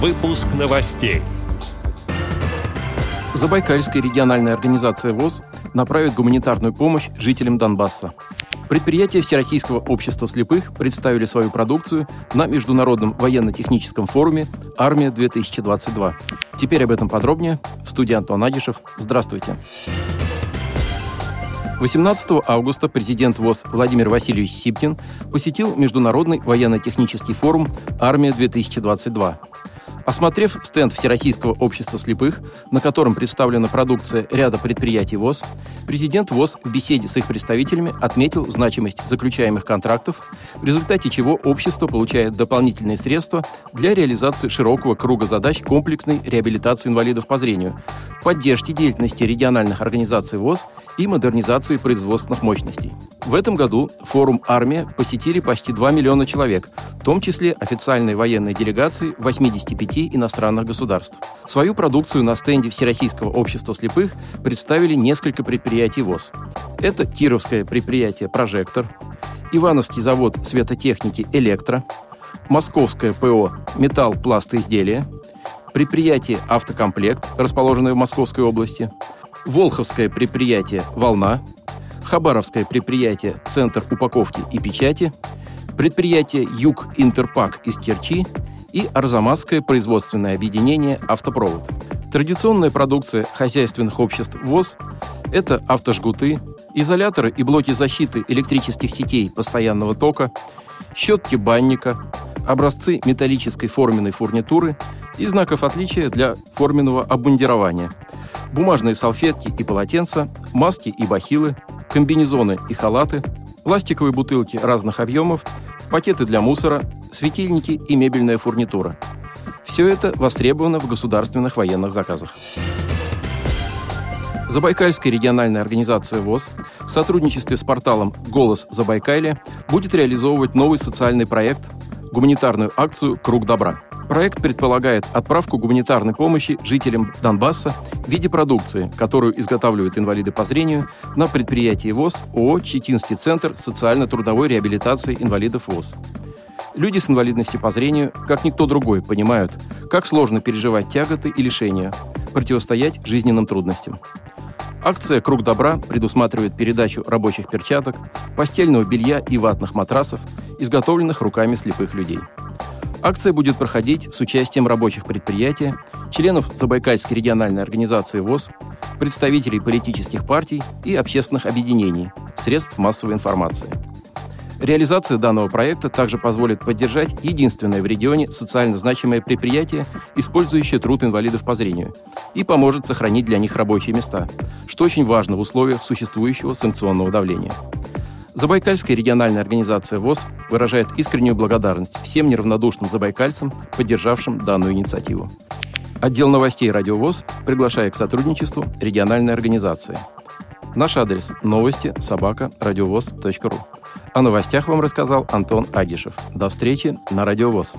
Выпуск новостей. Забайкальская региональная организация ВОЗ направит гуманитарную помощь жителям Донбасса. Предприятия Всероссийского общества слепых представили свою продукцию на Международном военно-техническом форуме «Армия-2022». Теперь об этом подробнее. В студии Антон Агишев. Здравствуйте. 18 августа президент ВОЗ Владимир Васильевич Сипкин посетил Международный военно-технический форум «Армия-2022». Осмотрев стенд Всероссийского общества слепых, на котором представлена продукция ряда предприятий ВОЗ, президент ВОЗ в беседе с их представителями отметил значимость заключаемых контрактов, в результате чего общество получает дополнительные средства для реализации широкого круга задач комплексной реабилитации инвалидов по зрению, поддержки деятельности региональных организаций ВОЗ и модернизации производственных мощностей. В этом году форум «Армия» посетили почти 2 миллиона человек, в том числе официальные военные делегации 85 иностранных государств. Свою продукцию на стенде Всероссийского общества слепых представили несколько предприятий ВОЗ. Это Кировское предприятие «Прожектор», Ивановский завод светотехники «Электро», Московское ПО «Металл, пласт изделия», предприятие «Автокомплект», расположенное в Московской области, Волховское предприятие «Волна», Хабаровское предприятие «Центр упаковки и печати», предприятие «Юг Интерпак» из Керчи и Арзамасское производственное объединение «Автопровод». Традиционная продукция хозяйственных обществ ВОЗ – это автожгуты, изоляторы и блоки защиты электрических сетей постоянного тока, щетки банника, образцы металлической форменной фурнитуры и знаков отличия для форменного обмундирования, бумажные салфетки и полотенца, маски и бахилы, комбинезоны и халаты, пластиковые бутылки разных объемов, пакеты для мусора, светильники и мебельная фурнитура. Все это востребовано в государственных военных заказах. Забайкальская региональная организация ВОЗ в сотрудничестве с порталом «Голос Забайкалья» будет реализовывать новый социальный проект – гуманитарную акцию «Круг добра». Проект предполагает отправку гуманитарной помощи жителям Донбасса в виде продукции, которую изготавливают инвалиды по зрению на предприятии ВОЗ ООО «Читинский центр социально-трудовой реабилитации инвалидов ВОЗ». Люди с инвалидностью по зрению, как никто другой, понимают, как сложно переживать тяготы и лишения, противостоять жизненным трудностям. Акция «Круг добра» предусматривает передачу рабочих перчаток, постельного белья и ватных матрасов, изготовленных руками слепых людей. Акция будет проходить с участием рабочих предприятий, членов Забайкальской региональной организации ВОЗ, представителей политических партий и общественных объединений, средств массовой информации. Реализация данного проекта также позволит поддержать единственное в регионе социально значимое предприятие, использующее труд инвалидов по зрению, и поможет сохранить для них рабочие места, что очень важно в условиях существующего санкционного давления. Забайкальская региональная организация ВОЗ выражает искреннюю благодарность всем неравнодушным забайкальцам, поддержавшим данную инициативу. Отдел новостей «Радио ВОЗ» приглашает к сотрудничеству региональной организации. Наш адрес – новости собака радиовоз.ру. О новостях вам рассказал Антон Агишев. До встречи на «Радио ВОЗ».